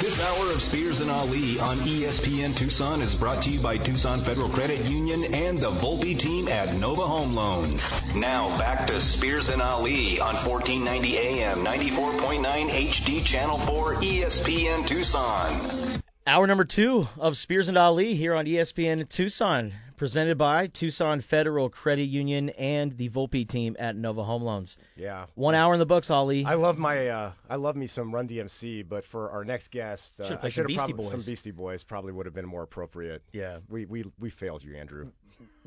This hour of Spears and Ali on ESPN Tucson is brought to you by Tucson Federal Credit Union and the Volpe team at Nova Home Loans. Now back to Spears and Ali on 1490 AM, 94.9 HD Channel 4 ESPN Tucson. Hour number two of Spears and Ali here on ESPN Tucson, presented by Tucson Federal Credit Union and the Volpe team at Nova Home Loans. Yeah. One hour in the books, Ali. I love my uh, I love me some Run DMC, but for our next guest, uh, Should've I should have Beastie probably Boys. some Beastie Boys probably would have been more appropriate. yeah, We we we failed you, Andrew.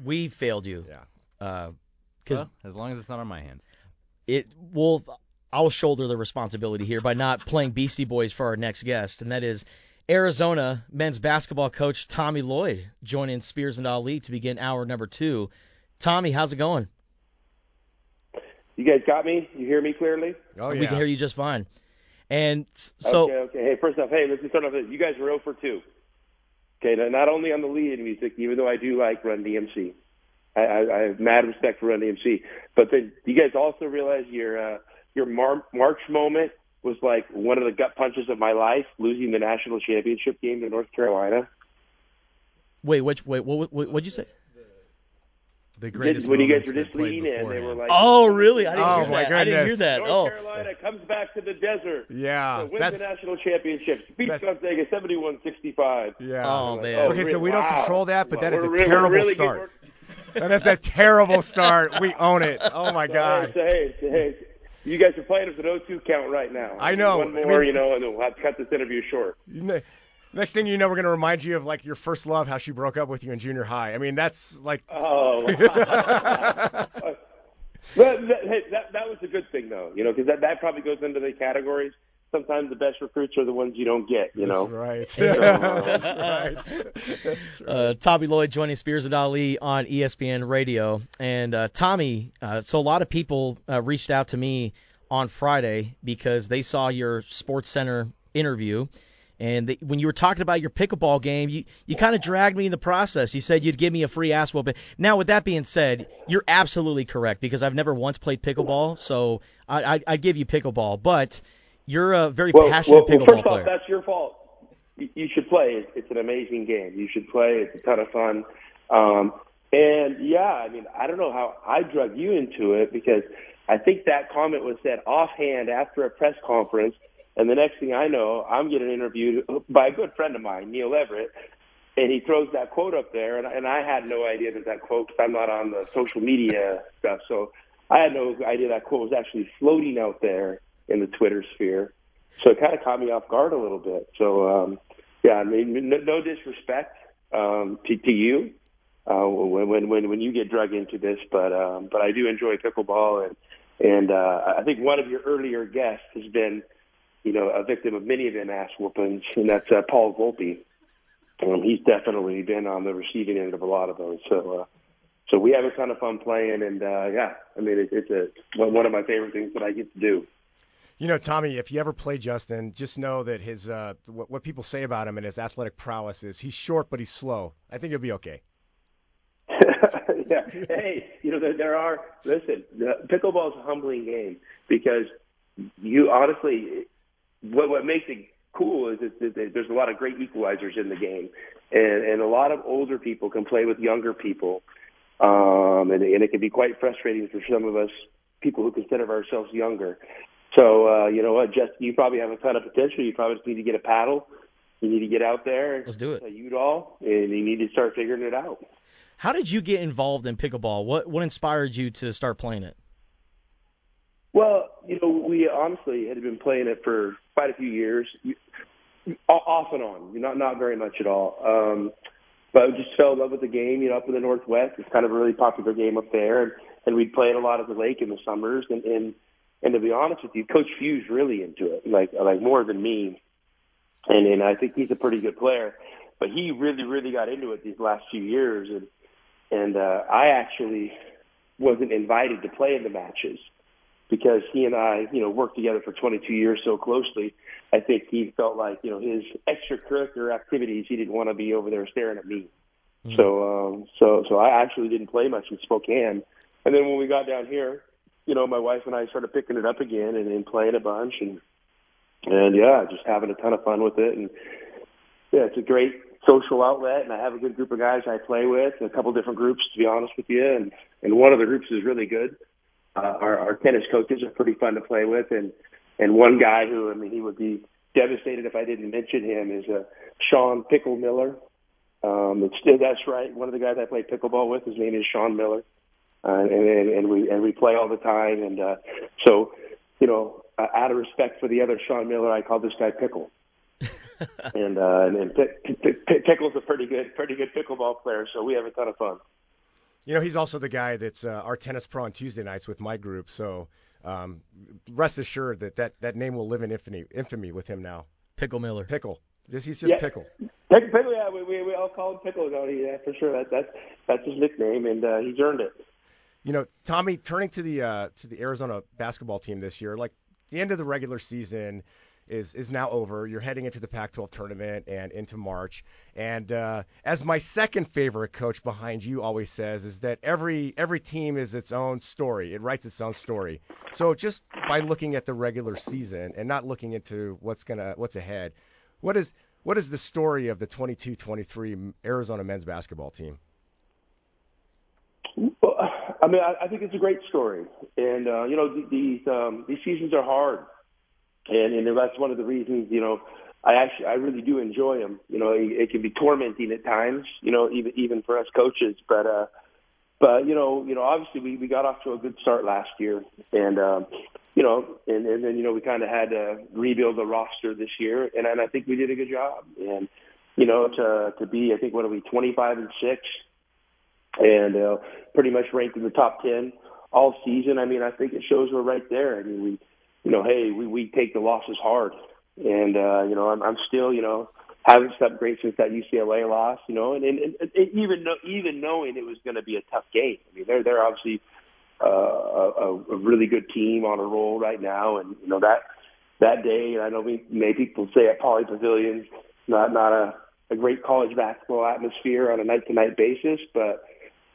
we failed you. Yeah. Because Well, as long as it's not on my hands. it will, I'll shoulder the responsibility here by not playing Beastie Boys for our next guest, and that is Arizona men's basketball coach Tommy Lloyd joining Spears and Ali to begin hour number two. Tommy, how's it going? You guys got me? You hear me clearly? Oh yeah. we can hear you just fine. And so, okay, okay. Hey, first off, hey, let's just start off. with- You guys are 0 for 2. Okay, not only on the lead in music, even though I do like Run DMC. I, I, I have mad respect for Run DMC. But then you guys also realize your uh, your Mar- March moment was like one of the gut punches of my life, losing the national championship game to North Carolina. wait, which, wait, what, what, what'd you say? The greatest when you guys were just played leading in, they were like, Oh, really? I didn't Oh, hear my that. I didn't hear goodness. that. North Oh, Carolina comes back to the desert. Yeah. to win That's the national championship. Beats that's- Gonzaga 71-65. yeah. Oh, Like, man. Oh, okay, so we don't wow. control that, but that is a really- terrible really start. getting- That is a terrible start. We own it. Oh my So, God. Hey, so, hey, so, hey, you guys are playing us an 0-2 count right now. I know. One I more, mean- you know, and we'll have to cut this interview short. Ne- Next thing you know, we're gonna remind you of like your first love, how she broke up with you in junior high. I mean, that's like. Oh. but that, hey, that that was a good thing though, you know, because that that probably goes into the categories. Sometimes the best recruits are the ones you don't get, you know. That's right. Yeah. That's right. That's right. uh, Tommy Lloyd joining Spears and Ali on ESPN Radio. And uh, Tommy, uh, so a lot of people uh, reached out to me on Friday because they saw your Sports Center interview. And they, when you were talking about your pickleball game, you, you kind of dragged me in the process. You said you'd give me a free ass whooping. Now, with that being said, you're absolutely correct because I've never once played pickleball, so I, I, I'd give you pickleball. But you're a very Well, passionate well, well, first player. off, that's your fault. You, should play. It's, it's an amazing game. You should play. It's a ton of fun. Um, and yeah, I mean, I don't know how I drug you into it because I think that comment was said offhand after a press conference. And the next thing I know, I'm getting interviewed by a good friend of mine, Neil Everett, and he throws that quote up there, and, and I had no idea that that quote. Cause I'm not on the social media stuff, so I had no idea that quote was actually floating out there in the Twitter sphere. So it kind of caught me off guard a little bit. So um, yeah, I mean, no, no disrespect um, to, to you uh, when when when you get drug into this, but um, but I do enjoy pickleball, and and uh, I think one of your earlier guests has been, you know, a victim of many of them ass whoopings, and that's uh, Paul Volpe. Um, he's definitely been on the receiving end of a lot of those. So. Uh, so we have a ton of fun playing, and uh, yeah, I mean it, it's a one of my favorite things that I get to do. You know, Tommy, if you ever play Justin, just know that his uh, what, what people say about him and his athletic prowess is he's short but he's slow. I think he'll be okay. yeah. Hey, you know there, there are. Listen, pickleball is a humbling game because you honestly, what what makes it cool is that there's a lot of great equalizers in the game, and and a lot of older people can play with younger people, um, and and it can be quite frustrating for some of us people who consider ourselves younger. So uh, you know what, Justin, you probably have a ton of potential. You probably just need to get a paddle. You need to get out there. Let's do it. Play Udall, and you need to start figuring it out. How did you get involved in pickleball? What what inspired you to start playing it? Well, you know, we honestly had been playing it for quite a few years, You- off and on, not not very much at all. Um, but I just fell in love with the game. You know, up in the Northwest, it's kind of a really popular game up there, and, and we'd play it a lot at the lake in the summers. And and and to be honest with you, Coach Few's really into it, like like more than me. And and I think he's a pretty good player, but he really really got into it these last few years, and and uh, I actually wasn't invited to play in the matches because he and I, you know, worked together for 22 years so closely. I think he felt like, you know, his extracurricular activities, he didn't want to be over there staring at me. So, um, so, so I actually didn't play much in Spokane. And then when we got down here, you know, my wife and I started picking it up again and, and playing a bunch. And and yeah, just having a ton of fun with it. And yeah, it's a great social outlet, and I have a good group of guys I play with, a couple different groups to be honest with you, and and one of the groups is really good. Uh, our, our tennis coaches are pretty fun to play with, and and one guy who I mean he would be devastated if I didn't mention him is uh, Sean Pickle Miller. Um, it's that's right. One of the guys I play pickleball with, his name is Sean Miller, uh, and, and and we and we play all the time, and uh, so you know, uh, out of respect for the other Sean Miller, I call this guy Pickle. and uh, and, and P- P- P- Pickle's a pretty good, pretty good pickleball player, so we have a ton of fun. You know, he's also the guy that's uh, our tennis pro on Tuesday nights with my group. So um, rest assured that, that that name will live in infamy, infamy with him now. Pickle Miller. Pickle. Just, he's just yeah. pickle. Pickle, pickle yeah, we, we we all call him Pickle, don't he? Yeah, for sure. That that's that's his nickname, and uh, he's earned it. You know, Tommy, turning to the uh, to the Arizona basketball team this year, like the end of the regular season is is now over. You're heading into the Pac-12 tournament and into March. And uh, as my second favorite coach behind you always says, is that every every team is its own story. It writes its own story. So just by looking at the regular season and not looking into what's gonna what's ahead, what is what is the story of the 22-23 Arizona men's basketball team? Well, I mean, I, I think it's a great story, and uh, you know, these um, these seasons are hard. And and that's one of the reasons you know I actually I really do enjoy them. You know, it, it can be tormenting at times. You know, even even for us coaches, but uh, but you know, you know, obviously we we got off to a good start last year, and um, you know, and and then you know we kind of had to rebuild the roster this year, and and I think we did a good job, and you know to to be I think what are we 25 and six, and uh, pretty much ranked in the top 10 all season. I mean, I think it shows we're right there. I mean, we you know, hey, we we take the losses hard, and uh, you know, I'm I'm still, you know, haven't slept great since that UCLA loss, you know, and and, and, and even know, even knowing it was going to be a tough game. I mean, they're they're obviously uh, a, a really good team on a roll right now, and you know that that day, And I know we many people say at Pauley Pavilion, not not a a great college basketball atmosphere on a night to night basis, but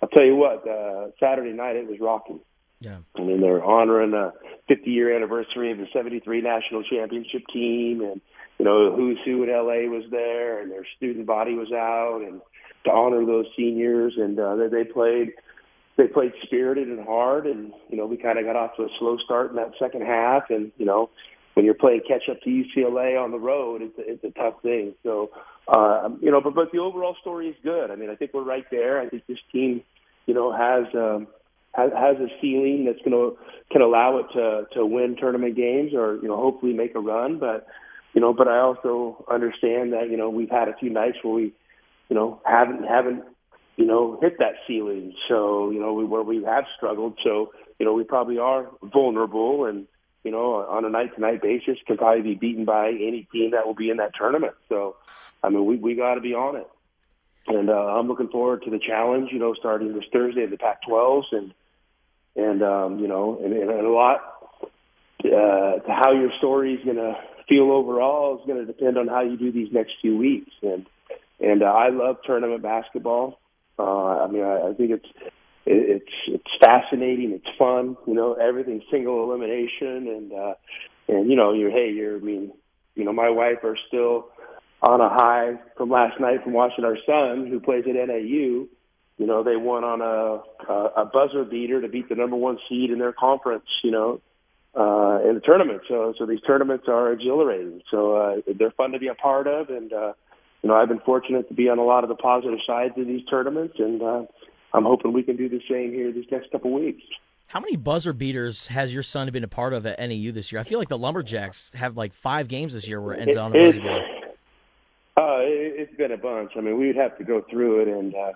I'll tell you what, uh, Saturday night it was rocking. Yeah. I mean, they're honoring the 50 year anniversary of the 73 national championship team, and you know, who's who in LA was there, and their student body was out, and to honor those seniors, and uh, they, they played. They played spirited and hard, and you know we kind of got off to a slow start in that second half. And you know when you're playing catch up to UCLA on the road, it's a, it's a tough thing. So uh, you know, but but the overall story is good. I mean, I think we're right there. I think this team, you know, has um, has, has a ceiling that's going to can allow it to to win tournament games or you know hopefully make a run. But you know, but I also understand that you know we've had a few nights where we you know haven't haven't you know hit that ceiling. So you know we where we have struggled. So you know we probably are vulnerable and you know on a night to night basis can probably be beaten by any team that will be in that tournament. So I mean we we got to be on it and uh, I'm looking forward to the challenge. You know, starting this Thursday in the Pac-12s, and and um, you know, and, and a lot uh, to how your story is going to feel overall is going to depend on how you do these next few weeks. And and uh, I love tournament basketball. Uh, I mean, I, I think it's it's fascinating. It's fun. You know, everything's single elimination, and uh, and you know, you're hey, you're I mean, you know, my wife are still on a high from last night from watching our son who plays at NAU. You know, they won on a a, a buzzer beater to beat the number one seed in their conference. You know, uh, in the tournament. So so these tournaments are exhilarating. So uh, they're fun to be a part of, and uh, you know, I've been fortunate to be on a lot of the positive sides of these tournaments, and uh, I'm hoping we can do the same here these next couple weeks. How many buzzer beaters has your son been a part of at NAU this year? I feel like the Lumberjacks have like five games this year where it ends it, on the buzzer beater. Uh, it, it's been a bunch. I mean, we'd have to go through it, and uh,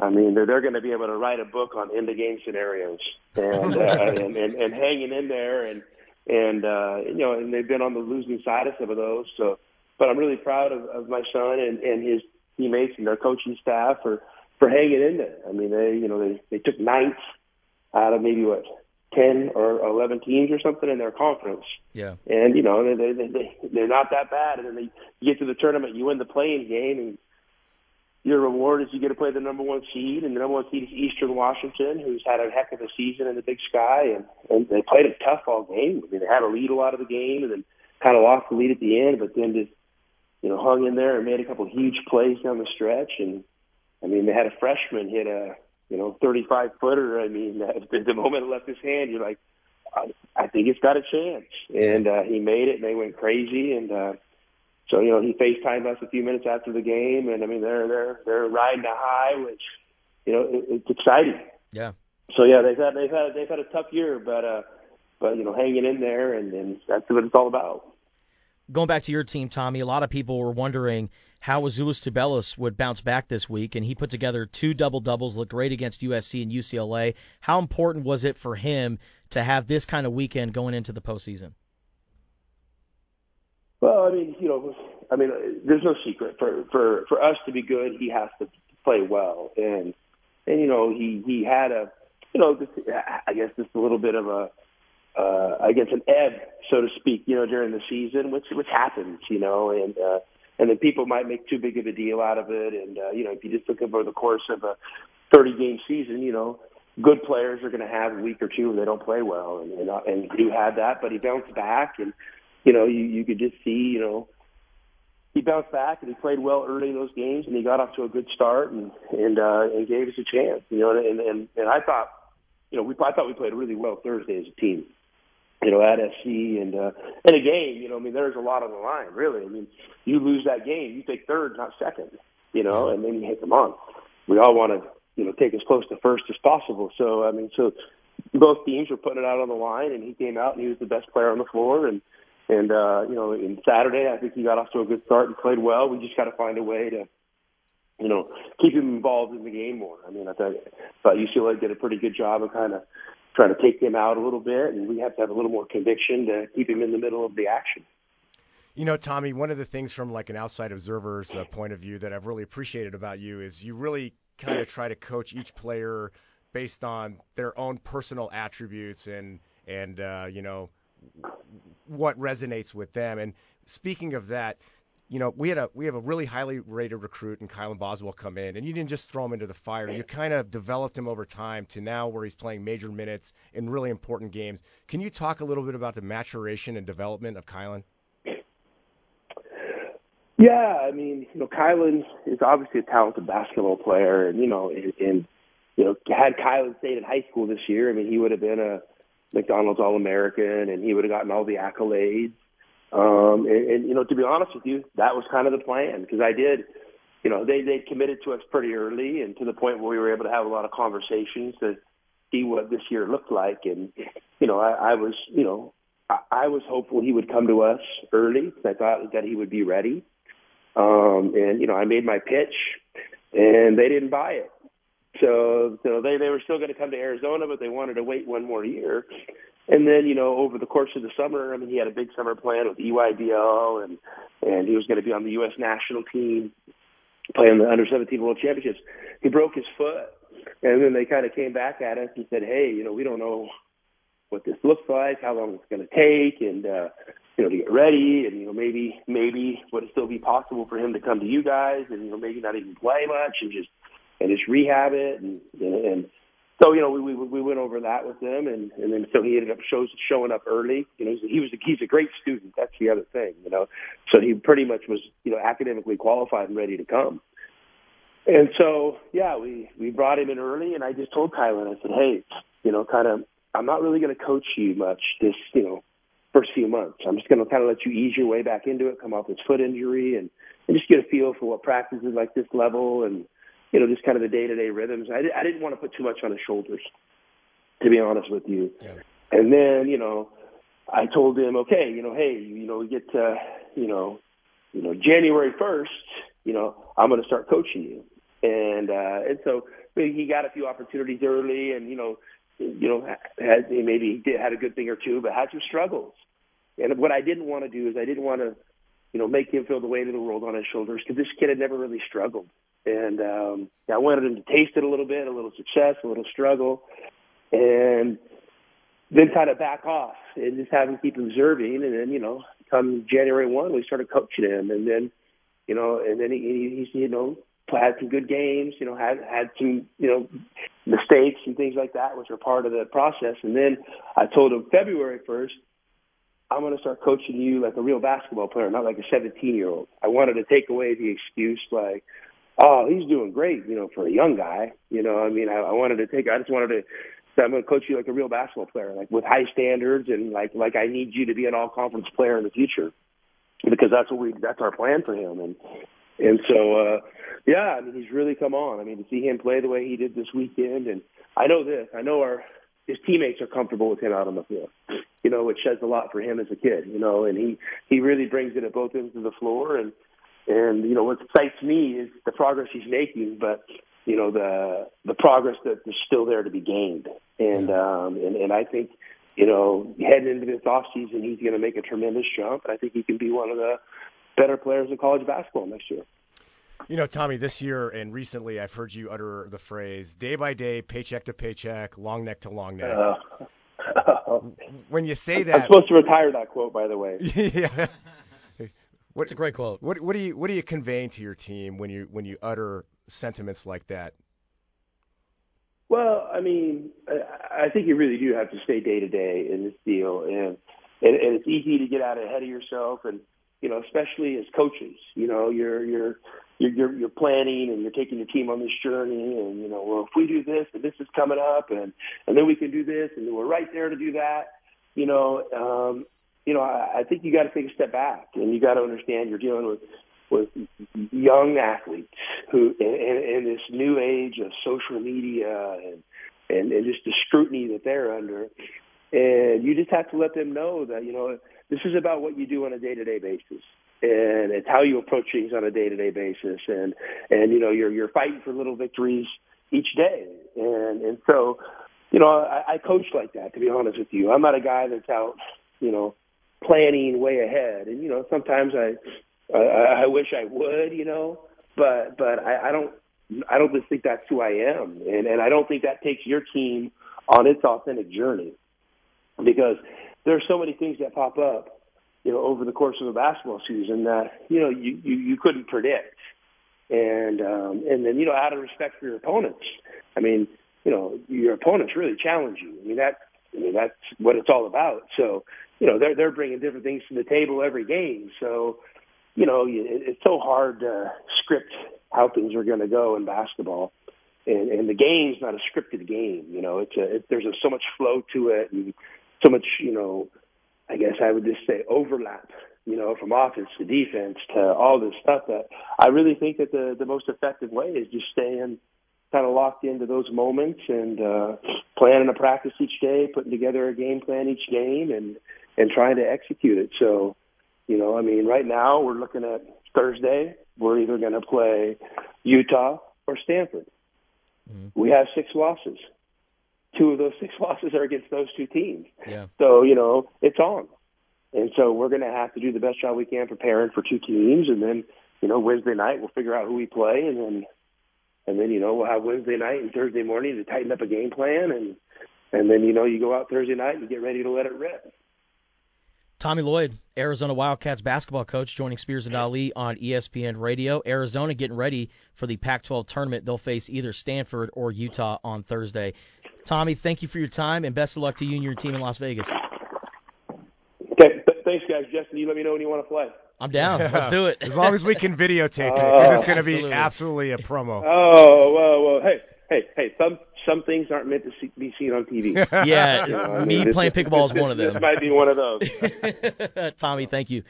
I mean, they're, they're going to be able to write a book on end of game scenarios and, uh, and and and hanging in there, and and uh, you know, and they've been on the losing side of some of those. So, but I'm really proud of, of my son and and his teammates and their coaching staff for for hanging in there. I mean, they you know they they took ninth out of maybe what 10 or 11 teams or something in their conference. Yeah. And, you know, they, they, they, they're not that bad. And then they you get to the tournament, you win the playing game, and your reward is you get to play the number one seed. And the number one seed is Eastern Washington, who's had a heck of a season in the Big Sky. And, and they played it tough all game. I mean, they had a lead a lot of the game, and then kind of lost the lead at the end, but then just you know hung in there and made a couple huge plays down the stretch. And I mean, they had a freshman hit a you know 35 footer. I mean, the, the moment it left his hand, you're like, I, I think it's got a chance. And uh, he made it, and they went crazy. And uh, so you know, he FaceTimed us a few minutes after the game, and I mean, they're they're they're riding a high, which you know it, it's exciting. Yeah. So yeah, they've had they've had they've had a tough year, but uh, but you know, hanging in there, and, and that's what it's all about. Going back to your team, Tommy, a lot of people were wondering how Azuolas Tubelis would bounce back this week, and he put together two double doubles, looked great against USC and UCLA. How important was it for him to have this kind of weekend going into the postseason? Well, I mean, you know, I mean, there's no secret for for for us to be good. He has to play well, and and you know, he he had a, you know, just, I guess just a little bit of a, uh, I guess an ebb, so to speak, you know, during the season, which which happens, you know, and uh, and then people might make too big of a deal out of it, and uh, you know, if you just look over the course of a 30 game season, you know, good players are going to have a week or two where they don't play well, and and, uh, and he had that, but he bounced back and you know, you, you could just see, you know, he bounced back and he played well early in those games and he got off to a good start and and uh, and gave us a chance. You know, and and and I thought, you know, we I thought we played really well Thursday as a team. You know, at SC and uh, in a game, you know, I mean, there's a lot on the line, really. I mean, you lose that game, you take third, not second. You know, and then you hit them on. We all want to, you know, take as close to first as possible. So I mean, so both teams were putting it out on the line, and he came out and he was the best player on the floor and and uh, you know, in Saturday, I think he got off to a good start and played well. We just got to find a way to, you know, keep him involved in the game more. I mean, I thought, thought UCLA did a pretty good job of kind of trying to take him out a little bit, and we have to have a little more conviction to keep him in the middle of the action. You know, Tommy, one of the things from like an outside observer's uh, point of view that I've really appreciated about you is you really kind of try to coach each player based on their own personal attributes and and uh, you know what resonates with them. And speaking of that, you know, we had a we have a really highly rated recruit and Kylan Boswell come in, and you didn't just throw him into the fire. You kind of developed him over time to now where he's playing major minutes in really important games. Can you talk a little bit about the maturation and development of Kylan? Yeah, I mean, you know, Kylan is obviously a talented basketball player, and you know, and, and you know, had Kylan stayed in high school this year, I mean, he would have been a McDonald's All American, and he would have gotten all the accolades. Um, and, and you know, to be honest with you, that was kind of the plan because I did. You know, they they committed to us pretty early, and to the point where we were able to have a lot of conversations to see what this year looked like. And you know, I, I was you know I, I was hopeful he would come to us early I thought that he would be ready. Um, and you know, I made my pitch, and they didn't buy it. So, so they they were still going to come to Arizona, but they wanted to wait one more year. And then, you know, over the course of the summer, I mean, he had a big summer plan with EYBL, and and he was going to be on the U.S. national team, playing the under 17 World Championships. He broke his foot, and then they kind of came back at us and said, "Hey, you know, we don't know what this looks like, how long it's going to take, and uh, you know, to get ready, and you know, maybe maybe would it still be possible for him to come to you guys, and you know, maybe not even play much, and just and just rehab it and and so you know we we we went over that with him and and then so he ended up shows showing up early. You know he was he's a great student. That's the other thing you know. So he pretty much was you know academically qualified and ready to come. And so yeah we we brought him in early and I just told Kylan I said hey you know kind of I'm not really going to coach you much this you know first few months. I'm just going to kind of let you ease your way back into it come off this foot injury and and just get a feel for what practice is like this level and you know, just kind of the day to day rhythms. I, I didn't want to put too much on his shoulders, to be honest with you. Yeah. And then, you know, I told him, okay, you know, hey, you know, we get to, you know, you know, January first, you know, I'm going to start coaching you. And uh, and so he got a few opportunities early, and you know, you know, had maybe he did, had a good thing or two, but had some struggles. And what I didn't want to do is I didn't want to, you know, make him feel the weight of the world on his shoulders because this kid had never really struggled and um, I wanted him to taste it a little bit, a little success, a little struggle, and then kind of back off and just have him keep observing. And then, you know, come January one, we started coaching him, and then, you know, and then he, he you know, had some good games, you know, had had some, you know, mistakes and things like that, which are part of the process. And then I told him February first, I'm going to start coaching you like a real basketball player, not like a 17 year old. I wanted to take away the excuse like, oh, he's doing great, you know, for a young guy. You know, I mean, I, I wanted to take, I just wanted to, say I'm going to coach you like a real basketball player, like with high standards and like, like I need you to be an all conference player in the future because that's what we, that's our plan for him. And, and so, uh, yeah, I mean, he's really come on. I mean, to see him play the way he did this weekend, and I know this, I know our his teammates are comfortable with him out on the field. You know, it sheds a lot for him as a kid. You know, and he he really brings it at both ends of the floor. And and you know what excites me is the progress he's making, but you know the the progress that is still there to be gained. And um and and I think you know heading into this off season, he's going to make a tremendous jump. And I think he can be one of the better players in college basketball next year. You know, Tommy, this year and recently I've heard you utter the phrase day by day, paycheck to paycheck, long neck to long neck. Uh, when you say that, I'm supposed to retire that quote, by the way. yeah. What, it's a great quote. What what are you what are you conveying to your team when you when you utter sentiments like that? Well, I mean, I, I think you really do have to stay day to day in this deal, and, and and it's easy to get out ahead of yourself, and you know, especially as coaches, you know, you're you're you're you're, you're planning and you're taking your team on this journey, and you know, well, if we do this, and this is coming up, and and then we can do this, and then we're right there to do that, you know, um, you know, I, I think you got to take a step back, and you got to understand you're dealing with with young athletes who in, in, in this new age of social media and, and and just the scrutiny that they're under, and you just have to let them know that you know this is about what you do on a day to day basis. And it's how you approach things on a day to day basis. And and you know you're you're fighting for little victories each day. And and so you know I, I coach like that to be honest with you. I'm not a guy that's out you know planning way ahead. And you know sometimes i i, I wish i would you know but but i i don't i don't just think that's who i am. And and i don't think that takes your team on its authentic journey. Because there's so many things that pop up, you know, over the course of a basketball season that you know you you, you couldn't predict, and um, and then you know out of respect for your opponents, I mean, you know, your opponents really challenge you. I mean that I mean that's what it's all about. So you know they're they're bringing different things to the table every game. So you know it, it's so hard to script how things are going to go in basketball. And, and the game's not a scripted game, you know. It's a it, there's a, so much flow to it, and so much, you know, I guess I would just say overlap, you know, from offense to defense to all this stuff that I really think that the the most effective way is just staying kind of locked into those moments and uh planning a practice each day, putting together a game plan each game and and trying to execute it. So, you know, I mean, right now we're looking at Thursday. We're either going to play Utah or Stanford. Mm-hmm. We have six losses two of those six losses are against those two teams. Yeah. So, you know, it's on. And so we're going to have to do the best job we can preparing for two teams. And then, you know, Wednesday night we'll figure out who we play. And then, and then, you know, we'll have Wednesday night and Thursday morning to tighten up a game plan. And, and then, you know, you go out Thursday night and get ready to let it rip. Tommy Lloyd, Arizona Wildcats basketball coach, joining Spears and Ali on ESPN Radio. Arizona getting ready for the Pac 12 tournament. They'll face either Stanford or Utah on Thursday. Tommy, thank you for your time and best of luck to you and your team in Las Vegas. Okay, thanks, guys. Justin, you let me know when you want to play. I'm down. Let's do it. as long as we can videotape it, because it's going to be absolutely a promo. Oh, whoa, whoa, hey, hey, hey, some some things aren't meant to see, be seen on TV. Yeah, you know, me mean, playing this, pickleball this, is one of them. This might be one of those. Tommy, thank you.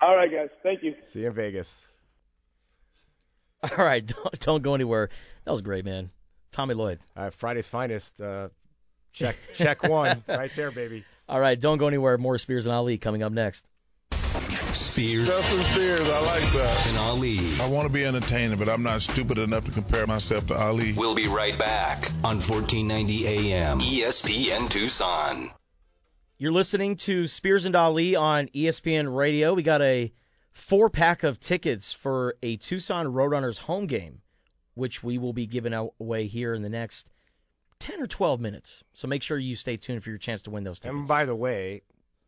All right, guys. Thank you. See you in Vegas. All right, don't, don't go anywhere. That was great, man. Tommy Lloyd. Uh, Friday's finest. Uh, check check one right there, baby. All right, don't go anywhere. More Spears and Ali coming up next. Spears. Justin Spears, I like that. And Ali. I want to be entertaining, but I'm not stupid enough to compare myself to Ali. We'll be right back on 1490 AM ESPN Tucson. You're listening to Spears and Ali on ESPN Radio. We got a four pack of tickets for a Tucson Roadrunners home game which we will be giving away here in the next 10 or 12 minutes. So make sure you stay tuned for your chance to win those tickets. And by the way,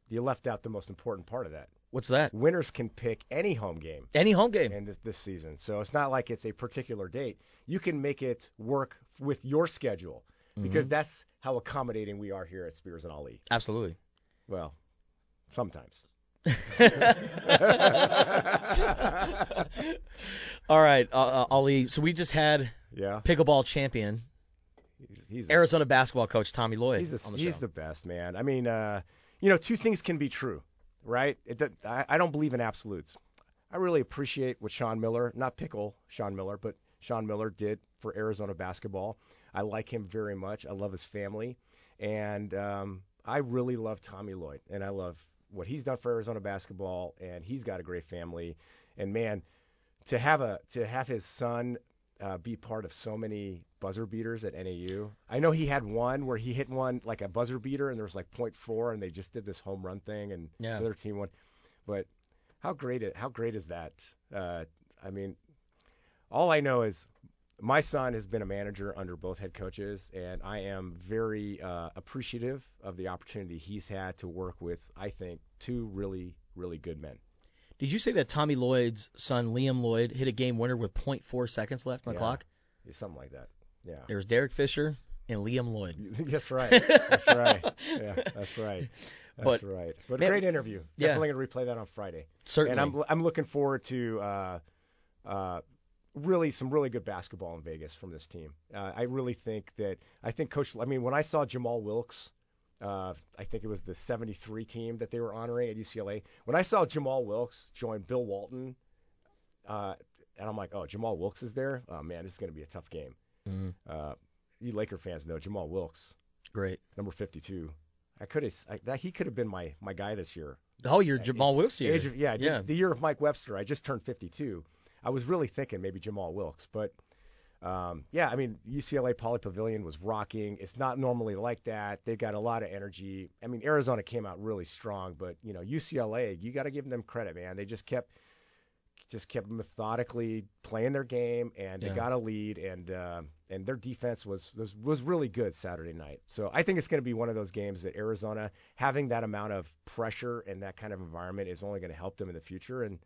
you left out the most important part of that. What's that? Winners can pick any home game. Any home game. In this, this season. So it's not like it's a particular date. You can make it work with your schedule because mm-hmm. that's how accommodating we are here at Spears and Ali. Absolutely. Well, Sometimes. All right, uh, uh, Ali. So we just had yeah. pickleball champion, He's, he's Arizona basketball coach Tommy Lloyd He's, a, the he's the best, man. I mean, uh, you know, two things can be true, right? It, I, I don't believe in absolutes. I really appreciate what Sean Miller, not pickle Sean Miller, but Sean Miller did for Arizona basketball. I like him very much. I love his family, and um, I really love Tommy Lloyd, and I love what he's done for Arizona basketball, and he's got a great family. And man, to have a to have his son uh, be part of so many buzzer beaters at NAU. I know he had one where he hit one like a buzzer beater, and there was like .4, and they just did this home run thing, and Yeah. the other team won. But how great it, how great is that? Uh, I mean, all I know is my son has been a manager under both head coaches, and I am very uh, appreciative of the opportunity he's had to work with. I think two really, really good men. Did you say that Tommy Lloyd's son Liam Lloyd hit a game winner with .4 seconds left on the Yeah. clock? Yeah, Something like that. Yeah. There was Derek Fisher and Liam Lloyd. That's right. That's right. Yeah, that's right. That's But- right. But Man, great interview. yeah. Definitely gonna replay that on Friday. Certainly. And I'm I'm looking forward to uh, uh, really some really good basketball in Vegas from this team. Uh, I really think that I think Coach. I mean, when I saw Jamal Wilkes, uh, I think it was the 73 team that they were honoring at UCLA. When I saw Jamal Wilkes join Bill Walton, uh, and I'm like, oh, Jamal Wilkes is there. Oh man, this is gonna be a tough game. Mhm. Uh, you Laker fans know Jamal Wilkes Great. number 52. I could have that he could have been my my guy this year. Oh, you're Jamal Wilkes here. Age of, yeah, yeah. the year of Mike Webster. I just turned 52. I was really thinking maybe Jamal Wilkes, but um, yeah, I mean UCLA Pauley Pavilion was rocking. It's not normally like that. They've got a lot of energy. I mean Arizona came out really strong, but you know UCLA, you got to give them credit, man. They just kept just kept methodically playing their game, and they Yeah. got a lead, and uh, and their defense was, was was really good Saturday night. So I think it's going to be one of those games that Arizona having that amount of pressure and that kind of environment is only going to help them in the future. And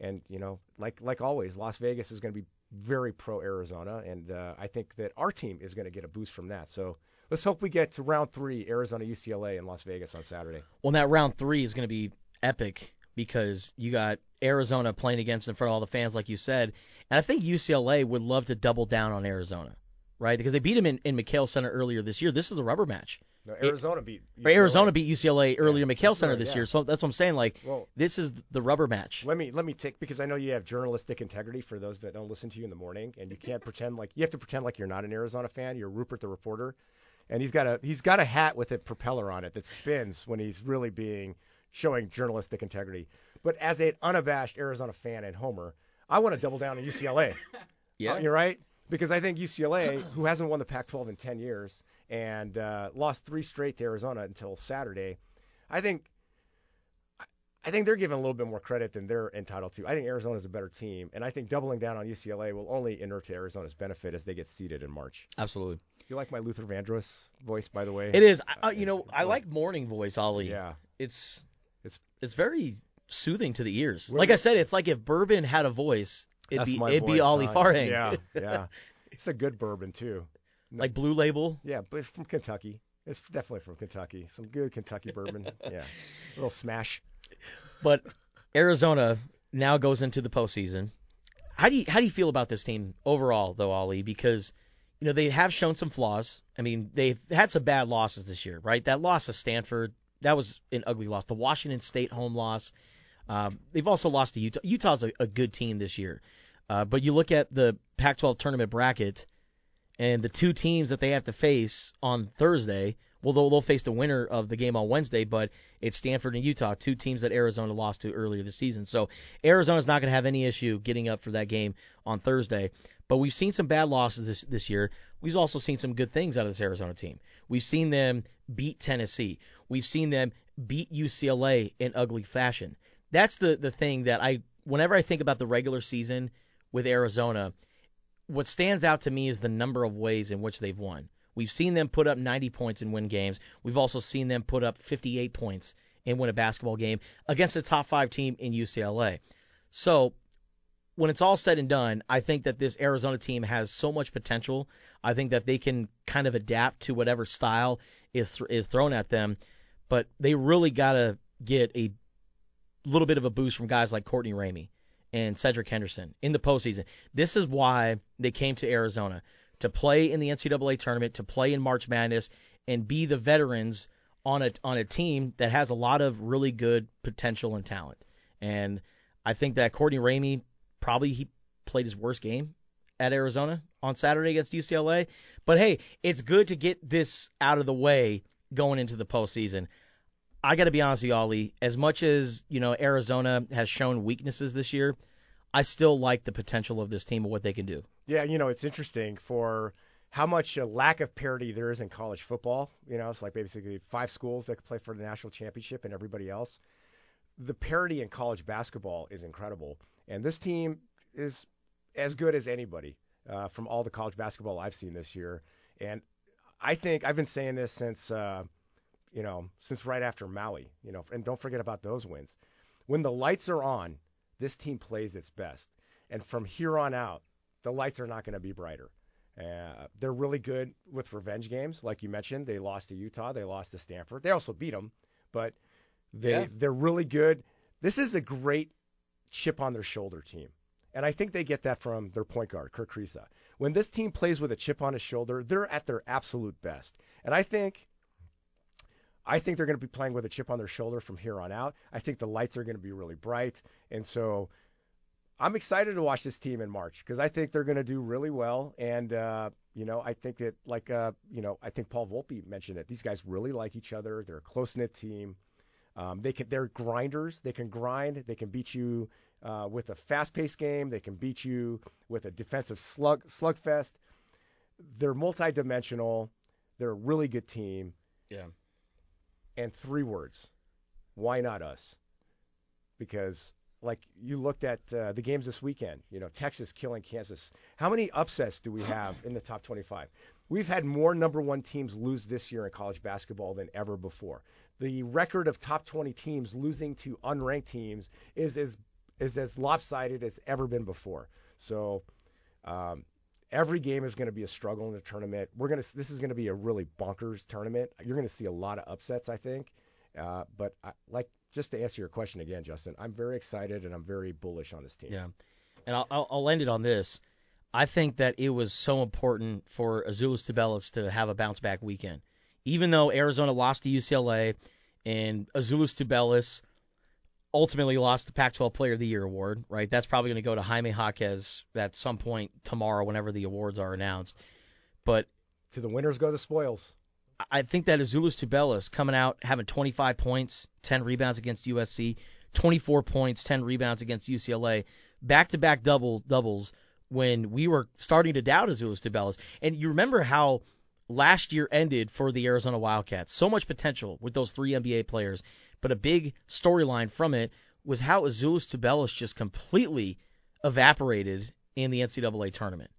and you know, like like always, Las Vegas is going to be very pro Arizona, and uh, I think that our team is going to get a boost from that. So let's hope we get to round three, Arizona UCLA in Las Vegas on Saturday. Well, that round three is going to be epic because you got Arizona playing against in front of all the fans, like you said, and I think UCLA would love to double down on Arizona, right? Because they beat them in, in McKale Center earlier this year. This is a rubber match. No, Arizona beat Or UCLA. Arizona beat UCLA earlier in McKale Center this yeah. year, so that's what I'm saying. Like, Well, this is the rubber match. Let me let me take because I know you have journalistic integrity for those that don't listen to you in the morning, and you can't pretend like you have to pretend like you're not an Arizona fan. You're Rupert the reporter, and he's got a he's got a hat with a propeller on it that spins when he's really being showing journalistic integrity. But as an unabashed Arizona fan and homer, I want to double down on UCLA. Yeah. You're right because I think UCLA, who hasn't won the Pac-12 in 10 years and uh, lost three straight to Arizona until Saturday, I think I think they're given a little bit more credit than they're entitled to. I think Arizona is a better team, and I think doubling down on UCLA will only inure to Arizona's benefit as they get seeded in March. Absolutely. You like my Luther Vandross voice, by the way? It is. I, I- you know, I like morning voice, Ali. Yeah. It's It's- it's very soothing to the ears. Like I said, it's like if bourbon had a voice, it'd That's be my it'd be voice, Ali son. Farhang. Yeah, yeah. It's a good bourbon too. like Blue Label. Yeah, but it's from Kentucky. It's definitely from Kentucky. Some good Kentucky bourbon. Yeah, a little smash. But Arizona now goes into the postseason. How do you how do you feel about this team overall, though, Ali? Because you know they have shown some flaws. I mean, they've had some bad losses this year, right? That loss to Stanford, that was an ugly loss. The Washington State home loss. Um, they've also lost to Utah. Utah's a, a good team this year, uh, but you look at the Pac-12 tournament bracket, and the two teams that they have to face on Thursday. Well, they'll, they'll face the winner of the game on Wednesday, but it's Stanford and Utah, two teams that Arizona lost to earlier this season. So Arizona's not going to have any issue getting up for that game on Thursday. But we've seen some bad losses this this year. We've also seen some good things out of this Arizona team. We've seen them beat Tennessee. We've seen them beat UCLA in ugly fashion. That's the the thing that I whenever I think about the regular season with Arizona, what stands out to me is the number of ways in which they've won. We've seen them put up 90 points and win games. We've also seen them put up 58 points and win a basketball game against a top five team in UCLA. So when it's all said and done, I think that this Arizona team has so much potential. I think that they can kind of adapt to whatever style is th- is thrown at them, but they really gotta get a little bit of a boost from guys like Courtney Ramey and Cedric Henderson in the postseason. This is why they came to Arizona to play in the NCAA tournament, to play in March Madness, and be the veterans on a on a team that has a lot of really good potential and talent. And I think that Courtney Ramey probably he played his worst game at Arizona on Saturday against UCLA. But hey, it's good to get this out of the way going into the postseason. I got to be honest with you, Ali. As much as you know, Arizona has shown weaknesses this year. I still like the potential of this team and what they can do. Yeah, you know, it's interesting for how much a lack of parity there is in college football. You know, it's like basically five schools that could play for the national championship and everybody else. The parity in college basketball is incredible, and this team is as good as anybody uh, from all the college basketball I've seen this year. And I think I've been saying this since, uh, you know, since right after Maui. You know, and don't forget about those wins. When the lights are on, this team plays its best. And from here on out, the lights are not going to be brighter. Uh, they're really good with revenge games, like you mentioned. They lost to Utah, they lost to Stanford. They also beat them, but they Yeah. they're really good. This is a great chip on their shoulder team, and I think they get that from their point guard, Kerr Kriisa. When this team plays with a chip on his shoulder, they're at their absolute best, and I think. I think they're going to be playing with a chip on their shoulder from here on out. I think the lights are going to be really bright, and so I'm excited to watch this team in March because I think they're going to do really well. And uh, you know, I think that like uh, you know, I think Paul Volpe mentioned it. These guys really like each other. They're a close knit team. Um, they can they're grinders. They can grind. They can beat you uh, with a fast paced game. They can beat you with a defensive slug slugfest. They're multi-dimensional. They're a really good team. Yeah. And three words: Why not us? Because like you looked at uh, the games this weekend, you know, Texas killing Kansas. How many upsets do we have in the top 25? We've had more number one teams lose this year in college basketball than ever before. The record of top 20 teams losing to unranked teams is as is as lopsided as ever been before. So um, every game is going to be a struggle in the tournament. We're gonna this is going to be a really bonkers tournament. You're going to see a lot of upsets, I think. Uh, but I, like just to answer your question again, Justin, I'm very excited and I'm very bullish on this team. Yeah, and I'll, I'll, end it on this. I think that it was so important for Azuolas Tubelis to have a bounce back weekend, even though Arizona lost to UCLA and Azuolas Tubelis ultimately lost the Pac-12 Player of the Year award. Right, that's probably going to go to Jaime Jaquez at some point tomorrow, whenever the awards are announced. But To the winners go the spoils. I think that Azuolas Tubelis coming out having 25 points, 10 rebounds against USC, 24 points, 10 rebounds against UCLA, back-to-back double doubles when we were starting to doubt Azuolas Tubelis. And you remember how last year ended for the Arizona Wildcats. So much potential with those three NBA players, but a big storyline from it was how Azuolas Tubelis just completely evaporated in the NCAA tournament.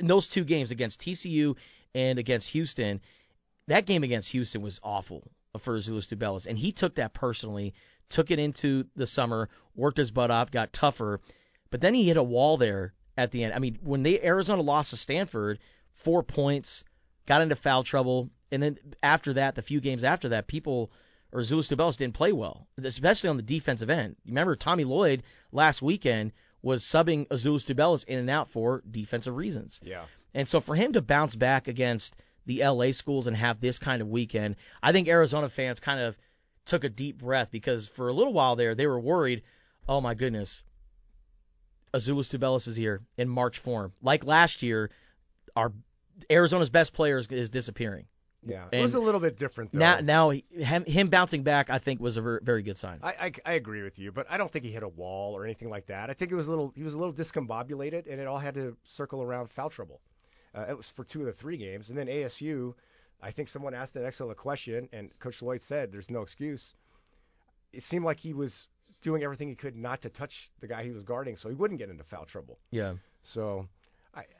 In those two games against TCU and against Houston, that game against Houston was awful for Azuolas Tubelis, and he took that personally, took it into the summer, worked his butt off, got tougher, but then he hit a wall there at the end. I mean, when they Arizona lost to Stanford, four points, got into foul trouble, and then after that, the few games after that, people or Azuolas Tubelis didn't play well, especially on the defensive end. You remember Tommy Lloyd last weekend was subbing Azuolas Tubelis in and out for defensive reasons. Yeah. And so for him to bounce back against the LA schools and have this kind of weekend, I think Arizona fans kind of took a deep breath because for a little while there they were worried, oh my goodness, Azuolas Tubelis is here in March form. Like last year, our Arizona's best player is, is disappearing. Yeah. It was a little bit different though. Now, now he- him, him bouncing back, I think, was a ver- very good sign. I, I I agree with you, but I don't think he hit a wall or anything like that. I think it was a little he was a little discombobulated, and it all had to circle around foul trouble. Uh, it was for two of the three games, and then ASU. I think someone asked an excellent question, and Coach Lloyd said, "There's no excuse." It seemed like he was doing everything he could not to touch the guy he was guarding, so he wouldn't get into foul trouble. Yeah. So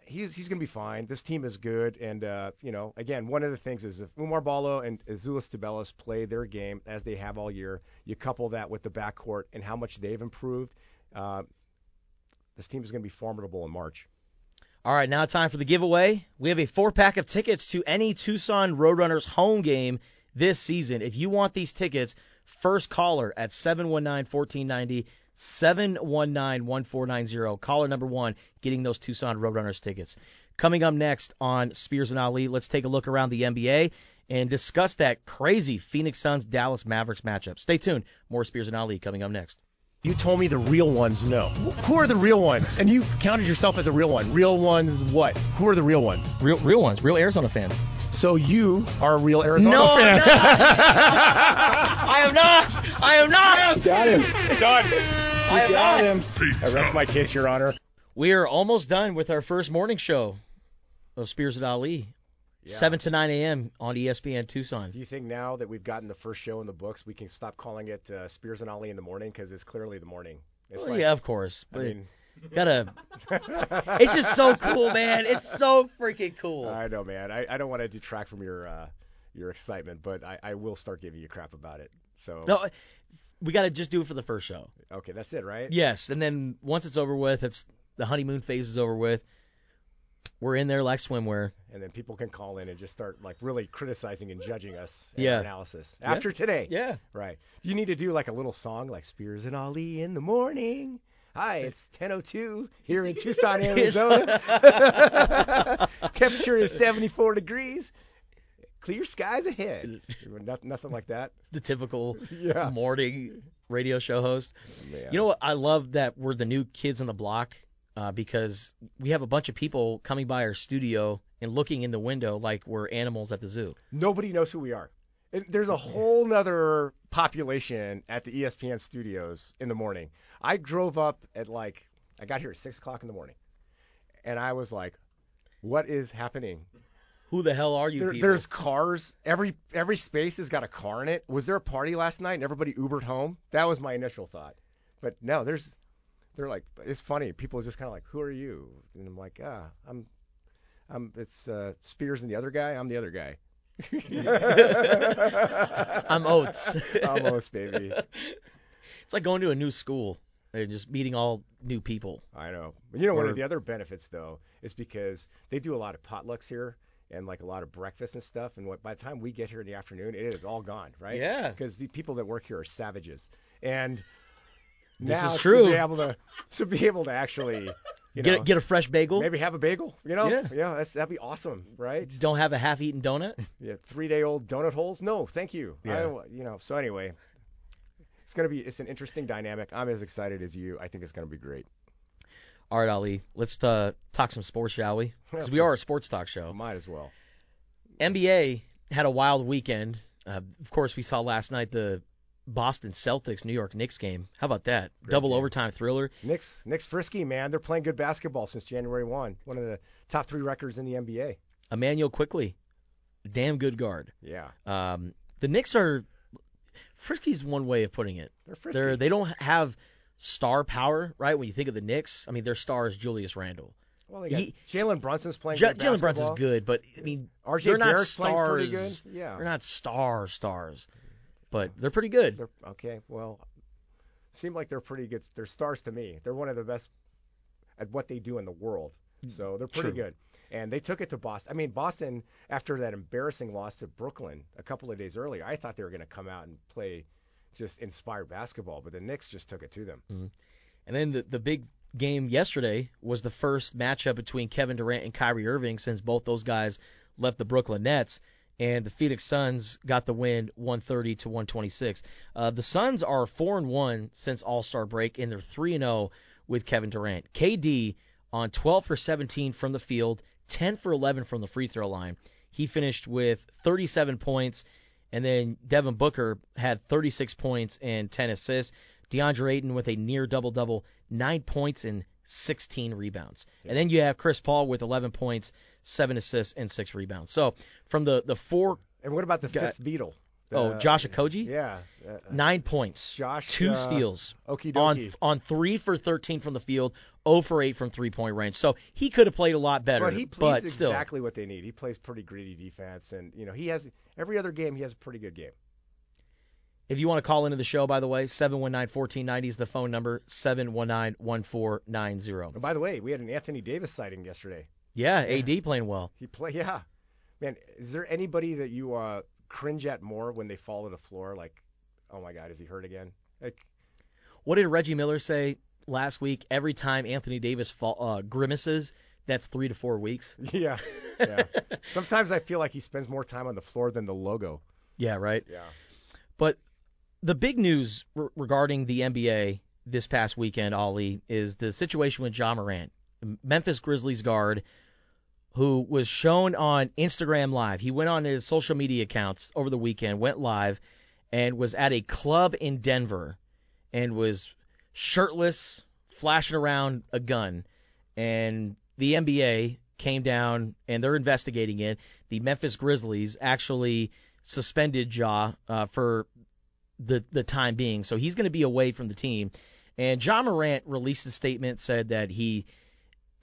He's he's going to be fine. This team is good, and uh, you know, again, one of the things is if Oumar Ballo and Azuolas Tubelis play their game as they have all year, you couple that with the backcourt and how much they've improved, uh, this team is going to be formidable in March. All right, now time for the giveaway. We have a four pack of tickets to any Tucson Roadrunners home game this season. If you want these tickets First caller at 719-1490, 719-1490. Caller number one getting those Tucson Roadrunners tickets. Coming up next on Spears and Ali, let's take a look around the NBA and discuss that crazy Phoenix Suns Dallas Mavericks matchup. Stay tuned. More Spears and Ali coming up next. You told me the real ones no. Who are the real ones? And you counted yourself as a real one. Real ones what? Who are the real ones? Real real ones, real Arizona fans. So you are a real Arizona No, I'm fan. not. I am not. I am not. Got him. Done. I am Got not. him. I rest my case, Your Honor. We are almost done with our first morning show of Spears and Ali. Yeah. 7 to 9 a.m. on ESPN Tucson. Do you think now that we've gotten the first show in the books, we can stop calling it uh, Spears and Ali in the morning because it's clearly the morning? Well, like, yeah, of course. I mean, gotta. It's just so cool, man. It's so freaking cool. I know, man. I, I don't want to detract from your uh, your excitement, but I, I will start giving you crap about it. So No, we gotta just do it for the first show. okay, that's it, right? Yes, and then once it's over with, it's the honeymoon phase is over with. We're in there like swimwear. And then people can call in and just start like really criticizing and judging us and Yeah. analysis after today. Yeah. Right. Do you need to do like a little song like Spears and Ali in the morning? Hi, it's 10:02 here in Tucson, Arizona. Temperature is 74 degrees. Clear skies ahead. Nothing, nothing like that. The typical Yeah. morning radio show host. Man. You know what? I love that we're the new kids on the block uh, because we have a bunch of people coming by our studio and looking in the window like we're animals at the zoo. nobody knows who we are. And there's a whole nother population at the ESPN studios in the morning. I drove up at like I got here at six o'clock in the morning, and I was like, "What is happening?" Who the hell are you There, people? there's cars. Every every space has got a car in it. Was there a party last night and everybody Ubered home? That was my initial thought. But no, there's they're like it's funny. People are just kind of like, "Who are you?" And I'm like, "Ah, I'm I'm it's uh, Spears and the other guy. I'm the other guy." I'm Oates. Almost, baby. It's like going to a new school and just meeting all new people. I know. But you know, one Or- of the other benefits though is because they do a lot of potlucks here and like a lot of breakfast and stuff. And what, by the time we get here in the afternoon, it is all gone, right? Yeah. Because the people that work here are savages, and This now is to true. be able to to be able to actually you Get know, a, get a fresh bagel. maybe have a bagel, you know? Yeah. that's that'd be awesome, right? Don't have a half-eaten donut. Yeah, three day old donut holes? No, thank you. Yeah. I, you know, so anyway, it's gonna be it's an interesting dynamic. I'm as excited as you. I think it's gonna be great. All right, Ali. Let's uh, talk some sports, shall we? Because we are a sports talk show. Might as well. NBA had a wild weekend. Uh, of course, we saw last night the Boston Celtics New York Knicks game. How about that? Double game. overtime thriller. Knicks, Knicks frisky, man. They're playing good basketball since January 1. One of the top three records in the NBA. Immanuel Quickley, damn good guard. Yeah, Um, the Knicks are frisky's one way of putting it. they're frisky. They're they don't have star power, right? When you think of the Knicks, I mean their star is Julius Randle. well, they got he- Jalen Brunson's playing J- good Jalen Brunson's good, but I mean RJ they're not Barrett's playing stars. Yeah, They're not star stars, but they're pretty good. They're okay. Well, seem like they're pretty good. They're stars to me. They're one of the best at what they do in the world. Hmm, so they're pretty True. good. And they took it to Boston. I mean, Boston after that embarrassing loss to Brooklyn a couple of days earlier, I thought they were going to come out and play just inspired basketball, but the Knicks just took it to them. Hmm. And then the the big game yesterday was the first matchup between Kevin Durant and Kyrie Irving since both those guys left the Brooklyn Nets. And the Phoenix Suns got the win 130 to 126. Uh, the Suns are 4 and 1 since All Star break, and they're 3 and 0 with Kevin Durant. KD on 12 for 17 from the field, 10 for 11 from the free throw line. He finished with 37 points, and then Devin Booker had 36 points and 10 assists. DeAndre Ayton with a near double double, nine points and 16 rebounds. And then you have Chris Paul with 11 points, seven assists, and six rebounds. So from the the four, And what about the Got- fifth Beatle? oh The- Josh Okogie, Yeah. Uh, nine points, Josh, two uh, steals. Okie On dokie. on three for 13 from the field, 0 for 8 from three point range. So he could have played a lot better, But he plays but still. exactly what they need. He plays pretty gritty defense, and you know he has every other game he has a pretty good game. If you want to call into the show, by the way, 719-1490 is the phone number, 719-1490. And by the way, we had an Anthony Davis sighting yesterday. Yeah, AD playing well. He play, yeah, man. Is there anybody that you uh, cringe at more when they fall to the floor, like oh my God, is he hurt again? Like, What did Reggie Miller say last week? Every time Anthony Davis fall, uh, grimaces, that's three to four weeks. yeah, yeah. Sometimes I feel like he spends more time on the floor than the logo. Yeah, right. Yeah. But the big news re- regarding the NBA this past weekend, Ali, is the situation with Ja Morant, Memphis Grizzlies guard, who was shown on Instagram Live. He went on his social media accounts over the weekend, went live, and was at a club in Denver and was shirtless, flashing around a gun. And the NBA came down and they're investigating it. The Memphis Grizzlies actually suspended Ja uh, for the the time being, so he's going to be away from the team. And Ja Morant released a statement said that he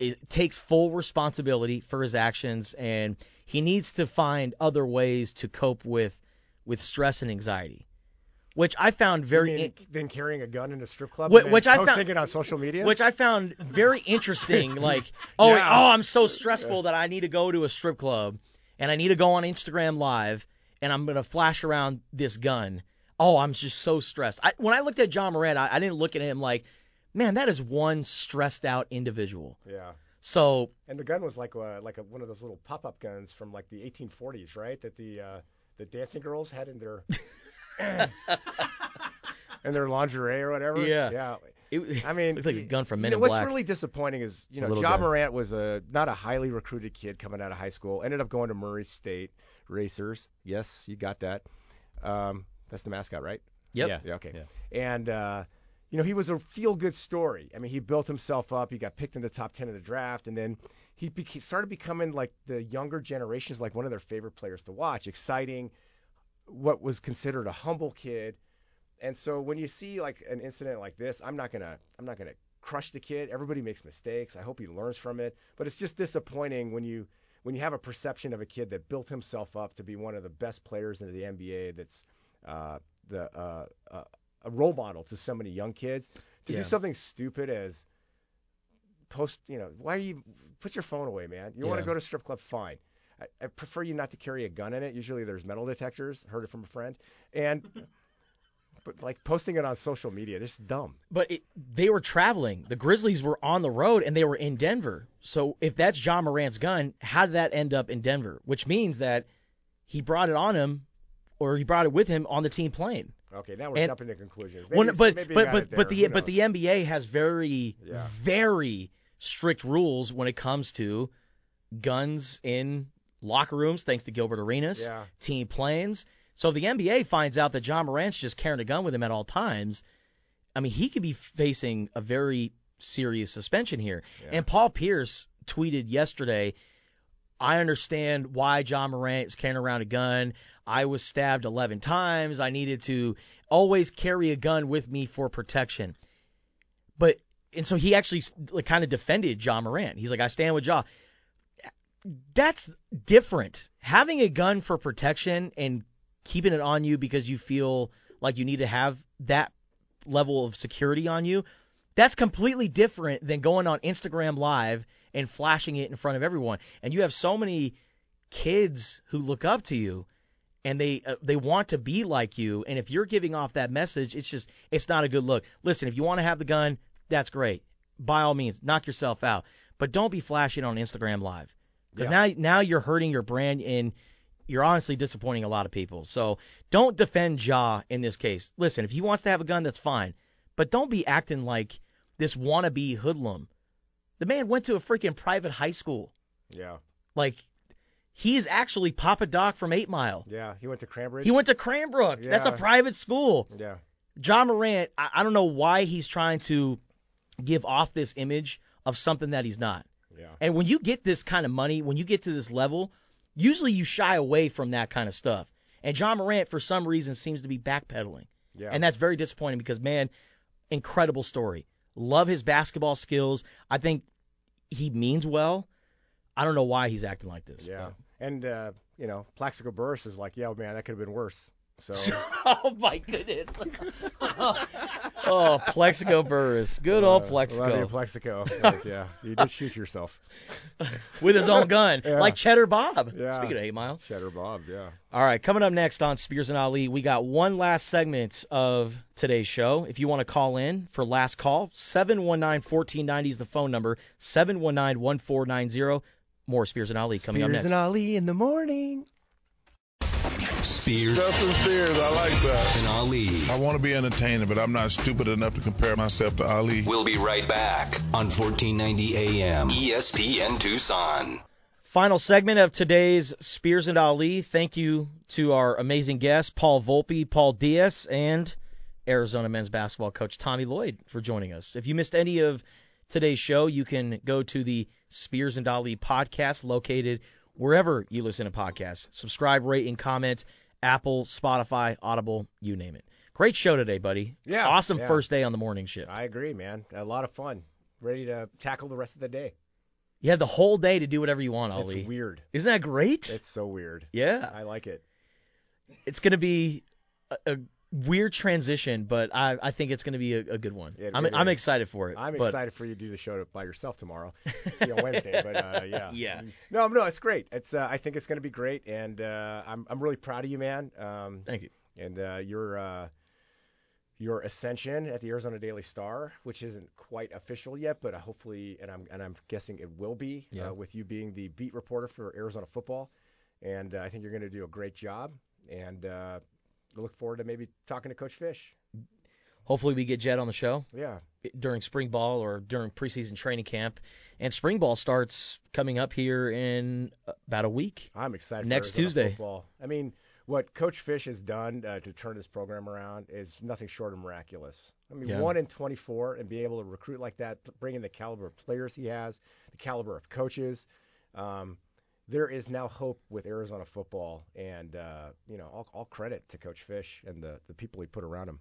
it takes full responsibility for his actions and he needs to find other ways to cope with with stress and anxiety, which I found very mean in- than carrying a gun in a strip club, Wh- and then which I found- it on social media. which I found very interesting. Like, oh, Yeah. oh, I'm so stressful that I need to go to a strip club and I need to go on Instagram Live and I'm gonna flash around this gun. Oh, I'm just so stressed. I, when I looked at Ja Morant, I, I didn't look at him like, man, that is one stressed out individual. yeah. So And the gun was like uh, like a, one of those little pop-up guns from like the 1840s, right? That the uh, the dancing girls had in their in their lingerie or whatever. Yeah. Yeah. it, I mean, looked like a gun from Men you know, in what's Black. really disappointing is, you know, Ja guy. Morant was a not a highly recruited kid coming out of high school. Ended up going to Murray State Racers. Yes, you got that. Um, that's the mascot, right? Yep. Yeah. Yeah, okay. Yeah. And uh, you know, he was a feel-good story. I mean, he built himself up. He got picked in the top 10 of the draft, and then he beca- started becoming like the younger generations, like one of their favorite players to watch. Exciting, what was considered a humble kid. And so when you see like an incident like this, I'm not gonna I'm not gonna crush the kid. Everybody makes mistakes. I hope he learns from it. But it's just disappointing when you when you have a perception of a kid that built himself up to be one of the best players in the NBA. That's uh, the uh, uh, a role model to so many young kids. To Yeah. do something stupid as post, you know, why are you put your phone away, man? You want to go to strip club, fine. I, I prefer you not to carry a gun in it. Usually there's metal detectors. Heard it from a friend. And but like posting it on social media, this is dumb. But it, they were traveling. The Grizzlies were on the road and they were in Denver. So if that's Ja Morant's gun, how did that end up in Denver? Which means that he brought it on him, or he brought it with him on the team plane. Okay, now we're And- jumping to conclusions. Well, Maybe, but maybe but but but the but the? NBA has very Yeah. very strict rules when it comes to guns in locker rooms, thanks to Gilbert Arenas, Yeah. team planes. So if the NBA finds out that Ja Morant's just carrying a gun with him at all times, I mean, he could be facing a very serious suspension here. And Paul Pierce tweeted yesterday, I understand why Ja Morant is carrying around a gun. I was stabbed 11 times. I needed to always carry a gun with me for protection. But and so he actually like, kind of defended Ja Morant. He's like, I stand with Ja. That's different. Having a gun for protection and keeping it on you because you feel like you need to have that level of security on you, that's completely different than going on Instagram Live and flashing it in front of everyone. And you have so many kids who look up to you and they uh, they want to be like you. And if you're giving off that message it's just it's not a good look. Listen if you want to have the gun that's great. By all means knock yourself out. But don't be flashing on Instagram live because now now you're hurting your brand and you're honestly disappointing a lot of people. So don't defend Ja in this case. Listen if he wants to have a gun that's fine. But don't be acting like this wannabe hoodlum the man went to a freaking private high school Yeah, like he's actually Papa Doc from Eight Mile. yeah. He went to Cranbrook. He went to Cranbrook. Yeah. That's a private school. yeah, Ja Morant, I, I don't know why he's trying to give off this image of something that he's not. yeah. And when you get this kind of money, when you get to this level, usually you shy away from that kind of stuff. And Ja Morant, for some reason, seems to be backpedaling. Yeah. And that's very disappointing because, man, incredible story. Love his basketball skills. I think he means well. I don't know why he's acting like this. Yeah. And uh, you know, Plaxico Burress is like, yeah, man, that could have been worse. So oh my goodness. oh, Plaxico Burress. Good old Uh, Love you, Plaxico. Plaxico. Yeah, you just shoot yourself. With his own gun. Yeah. Like Cheddar Bob. Yeah. Speaking of 8 Mile. Cheddar Bob, yeah. All right, coming up next on Spears and Ali, we got one last segment of today's show. If you want to call in for last call, 719-1490 is the phone number, 719-1490. More Spears and Ali coming up next. Spears next. and Ali in the morning. Spears Justin Spears, I like that. and Ali. I want to be entertaining, but I'm not stupid enough to compare myself to Ali. We'll be right back on 1490 AM ESPN Tucson. Final segment of today's Spears and Ali. Thank you to our amazing guests, Paul Volpe, Paul Diaz, and Arizona men's basketball coach Tommy Lloyd for joining us. If you missed any of today's show, you can go to the Spears and Ali podcast located wherever you listen to podcasts. Subscribe, rate, and comment. Apple, Spotify, Audible, you name it. Great show today, buddy. Yeah, Awesome yeah. first day on the morning shift. I agree, man. A lot of fun. Ready to tackle the rest of the day. You had the whole day to do whatever you want, Ali. It's weird. Isn't that great? It's so weird. yeah. I like it. it's going to be a, a weird transition, but I, I think it's going to be a, a good one. It- I'm, I'm excited for it. I'm but excited for you to do the show by yourself tomorrow. See you on Wednesday, but uh, yeah. Yeah. No, no, it's great. It's uh, I think it's going to be great, and uh, I'm I'm really proud of you, man. Um, Thank you. and uh, your uh, your ascension at the Arizona Daily Star, which isn't quite official yet, but uh, hopefully, and I'm and I'm guessing it will be, Yeah. uh, with you being the beat reporter for Arizona football, and uh, I think you're going to do a great job, and uh, I look forward to maybe talking to Coach Fisch. Hopefully, we get Jed on the show Yeah, during spring ball or during preseason training camp. And spring ball starts coming up here in about a week. I'm excited. Next for Tuesday. Football. I mean, what Coach Fisch has done uh, to turn this program around is nothing short of miraculous. I mean, Yeah. one in 24 and be able to recruit like that, bring in the caliber of players he has, the caliber of coaches. Um, there is now hope with Arizona football, and uh, you know, all, all credit to Coach Fisch and the the people he put around him.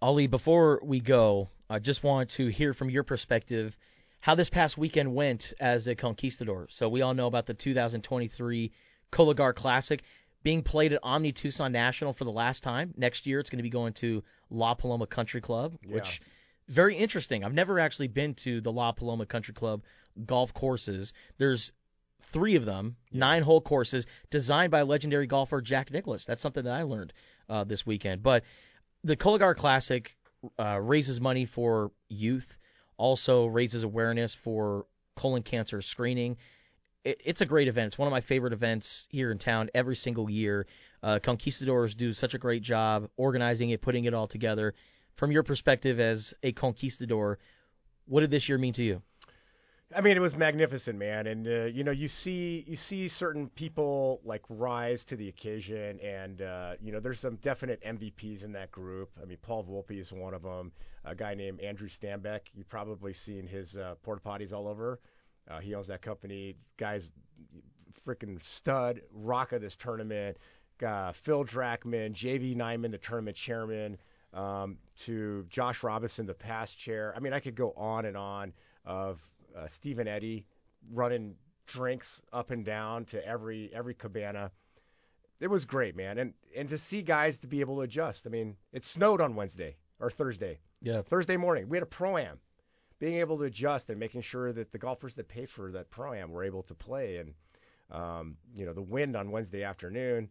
Ali, before we go, I just want to hear from your perspective how this past weekend went as a conquistador. So we all know about the 2023 Cologuard Classic being played at Omni Tucson National for the last time. Next year, it's going to be going to La Paloma Country Club, which very interesting. I've never actually been to the La Paloma Country Club golf courses. There's three of them, nine hole courses, designed by legendary golfer Jack Nicklaus. That's something that I learned uh, this weekend. But the Cologuard Classic uh, raises money for youth, also raises awareness for colon cancer screening. It, it's a great event. It's one of my favorite events here in town every single year. Uh, Conquistadors do such a great job organizing it, putting it all together. From your perspective as a conquistador, what did this year mean to you? I mean, it was magnificent, man. And uh, you know, you see you see certain people like rise to the occasion, and uh, you know, there's some definite MVPs in that group. I mean, Paul Volpe is one of them. A guy named Andrew Stambeck. You've probably seen his uh, porta potties all over. Uh, he owns that company. Guy's freaking stud, rock of this tournament. Uh, Phil Drackman, JV Nyman, the tournament chairman, um, to Josh Robinson, the past chair. I mean, I could go on and on of uh, Stephen Eddy running drinks up and down to every every cabana. It was great, man, and and to see guys to be able to adjust. I mean, it snowed on Wednesday or Thursday. Yeah. Thursday morning, we had a pro am. Being able to adjust and making sure that the golfers that pay for that pro am were able to play, and um, you know the wind on Wednesday afternoon,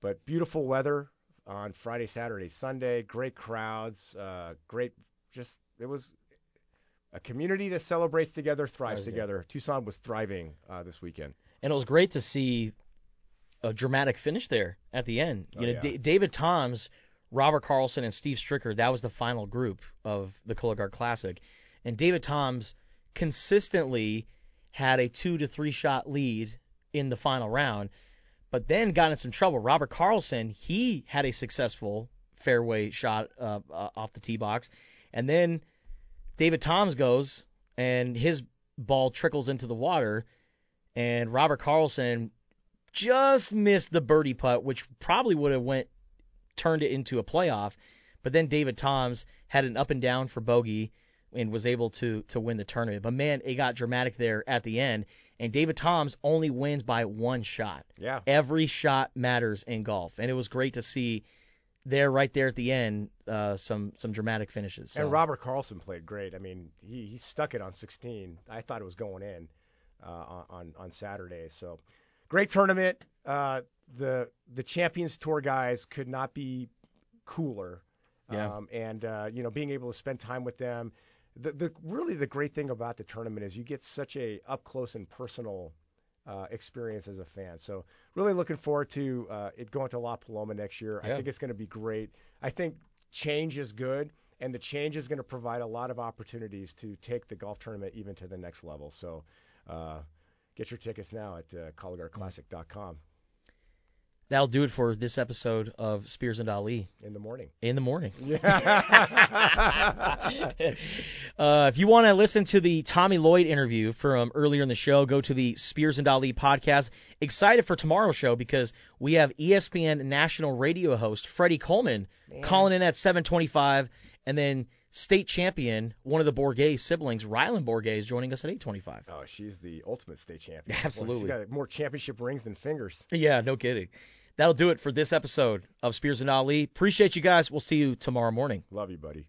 but beautiful weather on Friday, Saturday, Sunday. Great crowds, uh, great. Just it was a community that celebrates together, thrives together. Tucson was thriving uh, this weekend. And it was great to see a dramatic finish there at the end. You Oh, know, yeah. D- David Toms, Robert Karlsson, and Steve Stricker, that was the final group of the Cologuard Classic. And David Toms consistently had a two to three shot lead in the final round, but then got in some trouble. Robert Karlsson, he had a successful fairway shot uh, uh, off the tee box, and then David Toms goes and his ball trickles into the water, and Robert Karlsson just missed the birdie putt, which probably would have went turned it into a playoff. But then David Toms had an up and down for bogey and was able to to win the tournament. But man, it got dramatic there at the end. And David Toms only wins by one shot. Yeah. Every shot matters in golf, and it was great to see there, right there at the end, uh, some some dramatic finishes. So. And Robert Karlsson played great. I mean, he, he stuck it on 16. I thought it was going in uh, on on Saturday. So great tournament. Uh, the the Champions Tour guys could not be cooler. Yeah. Um, and uh, you know, being able to spend time with them. The, the really the great thing about the tournament is you get such a up close and personal uh, experience as a fan. So really looking forward to uh, it going to La Paloma next year. I think it's going to be great. I think change is good, and the change is going to provide a lot of opportunities to take the golf tournament even to the next level. So uh, get your tickets now at uh, CologuardClassic.com That'll do it for this episode of Spears and Ali in the morning. in the morning. Yeah. uh, if you want to listen to the Tommy Lloyd interview from earlier in the show, go to the Spears and Ali podcast. Excited for tomorrow's show because we have ESPN national radio host Freddie Coleman calling in at 7:25, and then state champion, one of the Borghese siblings, Rylan Borghese, joining us at 8:25. oh, she's the ultimate state champion. Absolutely. She's got more championship rings than fingers. Yeah, no kidding. That'll do it for this episode of Spears and Ali. Appreciate you guys. We'll see you tomorrow morning. Love you, buddy.